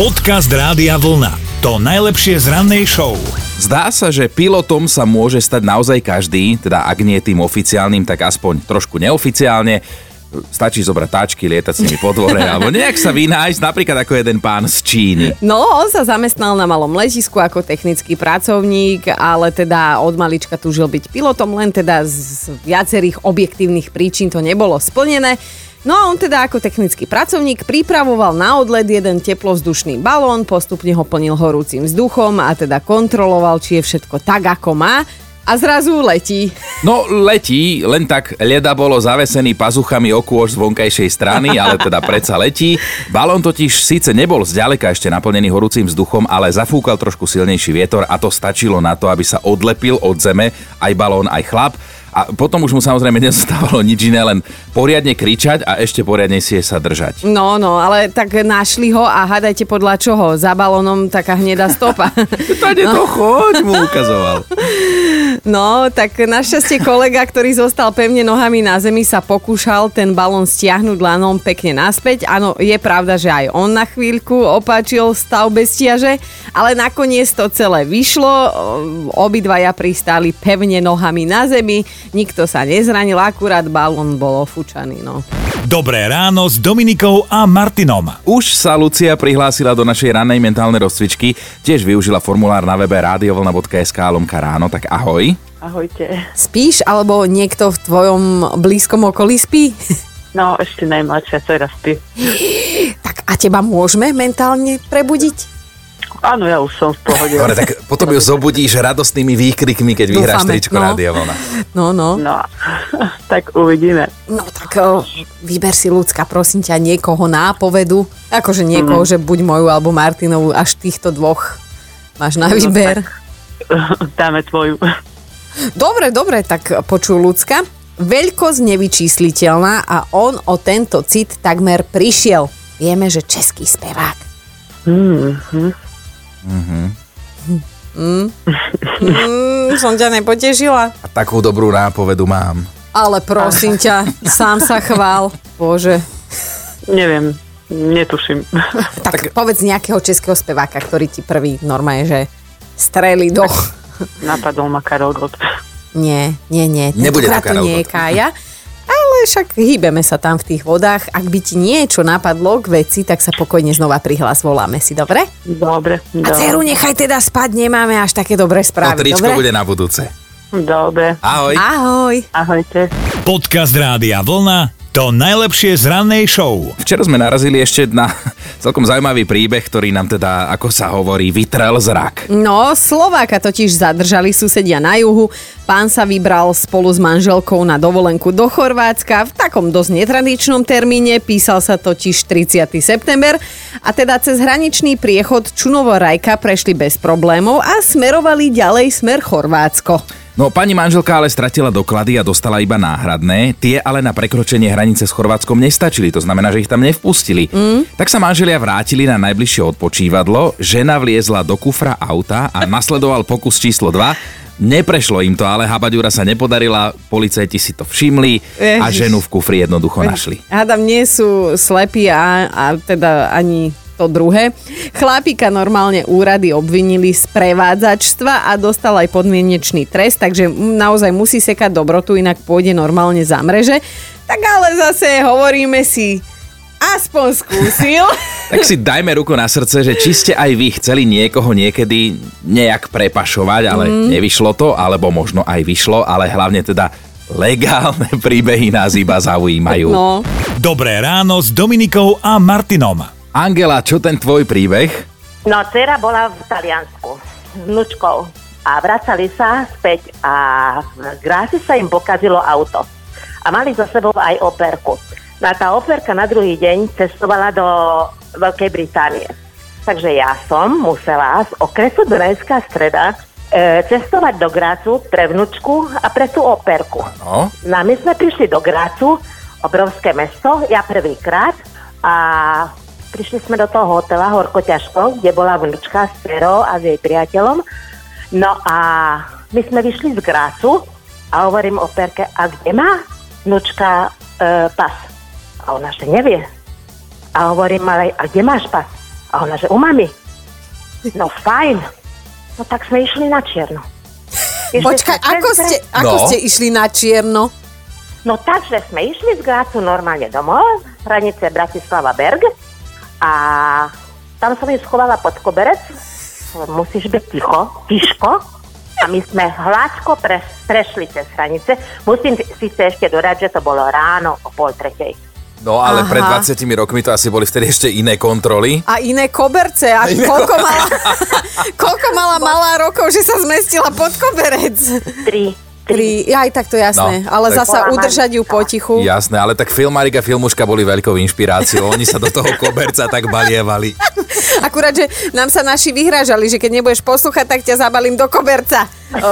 Podcast Rádia Vlna. To najlepšie z rannej show. Zdá sa, že pilotom sa môže stať naozaj každý, teda ak nie tým oficiálnym, tak aspoň trošku neoficiálne. Stačí zobrať táčky, lietať s nimi po dvore, alebo nejak sa vynájsť, napríklad ako jeden pán z Číny. No, on sa zamestnal na malom letisku ako technický pracovník, ale teda od malička túžil byť pilotom, len teda z viacerých objektívnych príčin to nebolo splnené. No a on teda ako technický pracovník pripravoval na odlet jeden teplovzdušný balón, postupne ho plnil horúcim vzduchom a teda kontroloval, či je všetko tak, ako má a zrazu letí. No letí, len tak leda bolo zavesený pazuchami o z vonkajšej strany, ale teda predsa letí. Balón totiž síce nebol zďaleka ešte naplnený horúcim vzduchom, ale zafúkal trošku silnejší vietor a to stačilo na to, aby sa odlepil od zeme aj balón, aj chlap. A potom už mu samozrejme nezostávalo nič iné, len poriadne kričať a ešte poriadne si sa držať. No, no, ale tak našli ho a hádajte podľa čoho. Za balónom taká hnedá stopa. Tade to choď, mu ukazoval. No, tak našťastie kolega, ktorý zostal pevne nohami na zemi, sa pokúšal ten balón stiahnuť lanom pekne naspäť. Áno, je pravda, že aj on na chvíľku opáčil stav bestiaže, ale nakoniec to celé vyšlo. Obidvaja pristáli pevne nohami na zemi, nikto sa nezranil, akurát balón bol ofúčaný. No. Dobré ráno s Dominikou a Martinom. Už sa Lucia prihlásila do našej rannej mentálnej rozcvičky, tiež využila formulár na webe radiovlna.sk lomka ráno, tak ahoj. Ahojte. Spíš, alebo niekto v tvojom blízkom okolí spí? No, ešte najmladšia dcera spí. tak a teba môžeme mentálne prebudiť? Áno, ja už som v pohode. Dobre, tak potom ju zobudíš radostnými výkrikmi, keď vyhráš Dúfame, tričko no. Rádia Vlna. No, no. No, tak uvidíme. No tak o, vyber si ľudská, prosím ťa, niekoho nápovedu. Akože niekoho, Mhm. že buď moju alebo Martinovú, až týchto dvoch máš na výber. Dáme tvoju. Dobre, dobre, tak počuj ľudská. Veľkosť nevyčísliteľná a on o tento cit takmer prišiel. Vieme, že český spevák. Mm. Mm, som ťa nepotešila. A takú dobrú nápovedu mám. Ale prosím ťa, sám sa chvál. Bože. Neviem, netuším. Tak, tak povedz nejakého českého speváka, ktorý ti prvý normálne, že streli do... Napadol ma Karol Gott. Nie, nie, nie. Nebude to Karol nie je. Kája. Ale však hýbeme sa tam v tých vodách. Ak by ti niečo napadlo k veci, tak sa pokojne znova prihlas, voláme si, dobre? Dobre, A dceru nechaj teda spať, nemáme až také dobré To správy, tričko dobre? bude na budúce. Dobre, Ahoj. Ahoj. ahojte. Podcast Rádia Vlna. To najlepšie z rannej show. Včera sme narazili ešte na celkom zaujímavý príbeh, ktorý nám teda, ako sa hovorí, vytrel zrak. No, Slováka totiž zadržali susedia na juhu. Pán sa vybral spolu s manželkou na dovolenku do Chorvátska v takom dosť netradičnom termíne. Písal sa totiž 30. september. A teda cez hraničný priechod Čunovo-Rajka prešli bez problémov a smerovali ďalej smer Chorvátsko. No, pani manželka ale stratila doklady a dostala iba náhradné. Tie ale na prekročenie hranice s Chorvátskom nestačili, to znamená, že ich tam nevpustili. Mm. Tak sa manželia vrátili na najbližšie odpočívadlo, žena vliezla do kufra auta a nasledoval pokus číslo 2. Neprešlo im to, ale habaďura sa nepodarila, policajti si to všimli a ženu v kufri jednoducho našli. Hádam, nie sú slepí a, a teda ani to druhé. Chlápika normálne úrady obvinili z prevádzačstva a dostal aj podmienečný trest, takže naozaj musí sekať dobrotu, inak pôjde normálne za mreže. Tak ale zase hovoríme si, aspoň skúsil. Tak si dajme ruku na srdce, že či ste aj vy chceli niekoho niekedy nejak prepašovať, ale mm. nevyšlo to, alebo možno aj vyšlo, ale hlavne teda legálne príbehy nás iba zaujímajú. No, Dobré ráno s Dominikou a Martinom. Angela, čo ten tvoj príbeh? No, dcera bola v Taliansku s vnúčkou a vracali sa späť a v Gráci sa im pokazilo auto. A mali za sebou aj operku. No a tá operka na druhý deň cestovala do Veľkej Británie. Takže ja som musela z okresu Dunajská streda e, cestovať do Grácu pre vnúčku a pre tú operku. No, No a my sme prišli do Grácu, obrovské mesto, ja prvýkrát a prišli sme do toho hotela Horko ťažko, kde bola vnúčka s Perou a s jej priateľom. No a my sme vyšli z Grácu a hovorím o Perke, a kde má vnúčka e, pas? A ona ešte nevie. A hovorím, ale a kde máš pas? A ona, že u mami. No fajn. No tak sme išli na čierno. Ešte Počkaj, sme ako ste, ako No. ste išli na čierno? No takže sme išli z Grácu normálne domov, hranice Bratislava Berg a tam som ju schovala pod koberec. Musíš byť ticho, tiško. A my sme hladko pre, prešli cez hranice. Musím síce ešte dodať, že to bolo ráno o pol tretej. No ale Aha. pred 20 rokmi to asi boli vtedy ešte iné kontroly. A iné koberce. A koľko mala, koľko mala malá rokov, že sa zmestila pod koberec? Tri. Pri, aj tak to jasné, No, ale tak- zasa udržať ju potichu. Jasné, ale tak filmárik a filmuška boli veľkou inšpiráciou. Oni sa do toho koberca tak balievali. Akurát, že nám sa naši vyhrážali, že keď nebudeš poslúchať, tak ťa zabalím do koberca. O,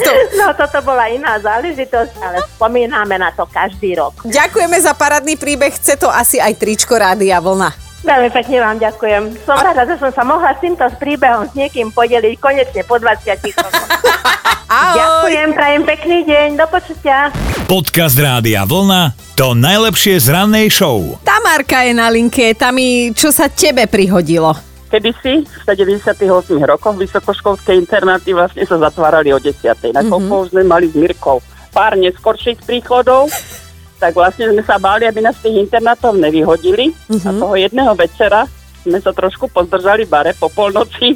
to, No toto bola iná záležitosť, ale spomíname na to každý rok. ďakujeme za parádny príbeh, chce to asi aj tričko Rádia Vlna. Veľmi pekne vám ďakujem. Som rada, že som sa mohla s týmto príbehom s niekým podeliť konečne po 20 rokoch. Ahoj! Ďakujem, prajem pekný deň, do počutia. Podcast Rádia Vlna to najlepšie z rannej show. Tamárka je na linke, Tami, čo sa tebe prihodilo? Kedysi v 78 rokoch vysokoškolské internáty vlastne sa zatvárali o 10. Nakoľko mm-hmm. sme mali s Mirkou pár neskorších príchodov, tak vlastne sme sa báli, aby nás tých internátov nevyhodili. Mm-hmm. A toho jedného večera sme sa trošku pozdržali bare po polnoci.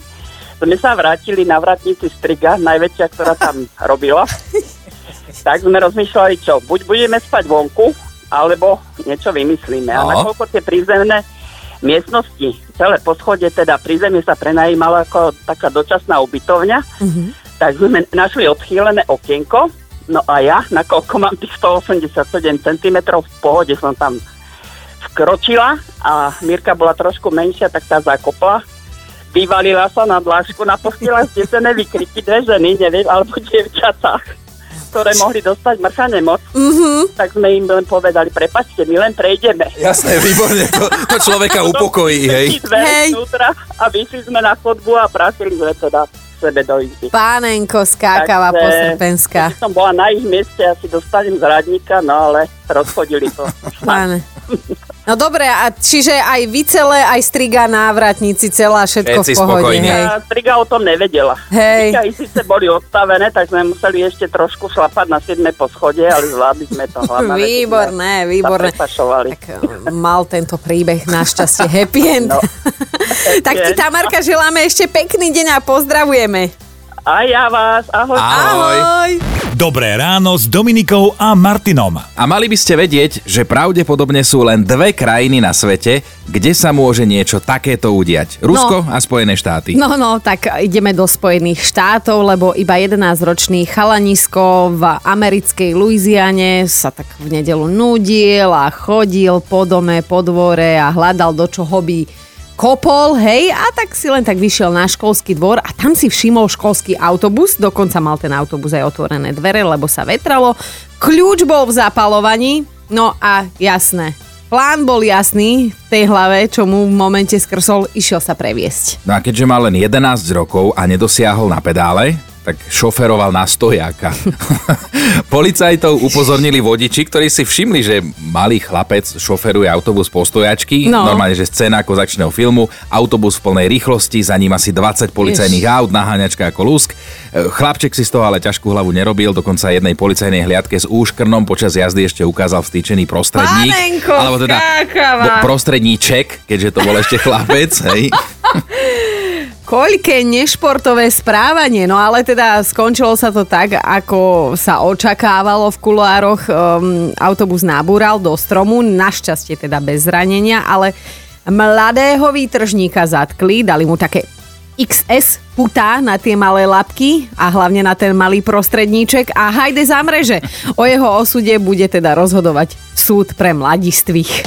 Sme sa vrátili na vratnici Striga, najväčšia, ktorá tam robila. tak sme rozmýšľali, čo, buď budeme spať vonku, alebo niečo vymyslíme. A No. nakoľko tie prízemné miestnosti, celé poschodie, teda prízemie sa prenajímalo ako taká dočasná ubytovňa, mm-hmm. tak sme našli odchýlené okienko, no a ja, nakoľko mám tých 187 cm, v pohode som tam vkročila a Mirka bola trošku menšia, tak tá zakopla. Vyvalila sa na dlášku na postela zdesené vykriky dve ženy, neviem, alebo dievčatá, ktoré mohli dostať mrchane moc. Mm-hmm. Tak sme im len povedali, prepačte, my len prejdeme. Jasné, výborne, to, to človeka upokojí, hej. Hej. vnútra a vyšli sme na chodbu a prasili sme teda sebe do izby. Pánenko skákava Takže- posrpenská. Keby som bola na ich mieste, asi dostanem z radníka, no ale rozchodili to. Páne. No dobre, a čiže aj vy celé, aj striga návratníci, celá všetko Všetci v pohode. Hej. A Striga o tom nevedela. Hej. Striga síce boli odstavené, tak sme museli ešte trošku šlapať na 7. poschode, ale zvládli sme to hlavne. Výborné, výborné. Tak, Tak eh, mal tento príbeh našťastie happy end. No. tak ti, Tamarka, želáme ešte pekný deň a pozdravujeme. A ja vás, ahoj. Ahoj. Ahoj. Dobré ráno s Dominikou a Martinom. A mali by ste vedieť, že pravdepodobne sú len dve krajiny na svete, kde sa môže niečo takéto udiať. Rusko a Spojené štáty. No, no, tak ideme do Spojených štátov, lebo iba 11-ročný chalanisko v americkej Louisiane sa tak v nedelu nudil a chodil po dome, po dvore a hľadal, do čoho by kopol, hej, a tak si len tak vyšiel na školský dvor a tam si všimol školský autobus, dokonca mal ten autobus aj otvorené dvere, lebo sa vetralo. Kľúč bol v zapalovaní, no a jasné, plán bol jasný v tej hlave, čo mu v momente skrsol, išiel sa previesť. No a keďže mal len 11 rokov a nedosiahol na pedále, tak šoferoval na stojáka. Policajtov upozornili vodiči, ktorí si všimli, že malý chlapec šoferuje autobus po stojačky, No. normálne, že scéna ako z akčného filmu, autobus v plnej rýchlosti, za ním asi 20 policajných aut, naháňačka ako lúsk. E, Chlapček si z toho ale ťažkú hlavu nerobil, dokonca jednej policajnej hliadke s úškrnom počas jazdy ešte ukázal vstýčený prostredník. Panenko, alebo teda skákava. prostredníček, keďže to bol ešte chlapec, hej. Koľké nešportové správanie, no ale teda skončilo sa to tak, ako sa očakávalo v kuloároch. Um, autobus nabúral do stromu, našťastie teda bez zranenia, ale mladého výtržníka zatkli, dali mu také XS putá na tie malé labky a hlavne na ten malý prostredníček a hajde za mreže. O jeho osude bude teda rozhodovať súd pre mladistvých.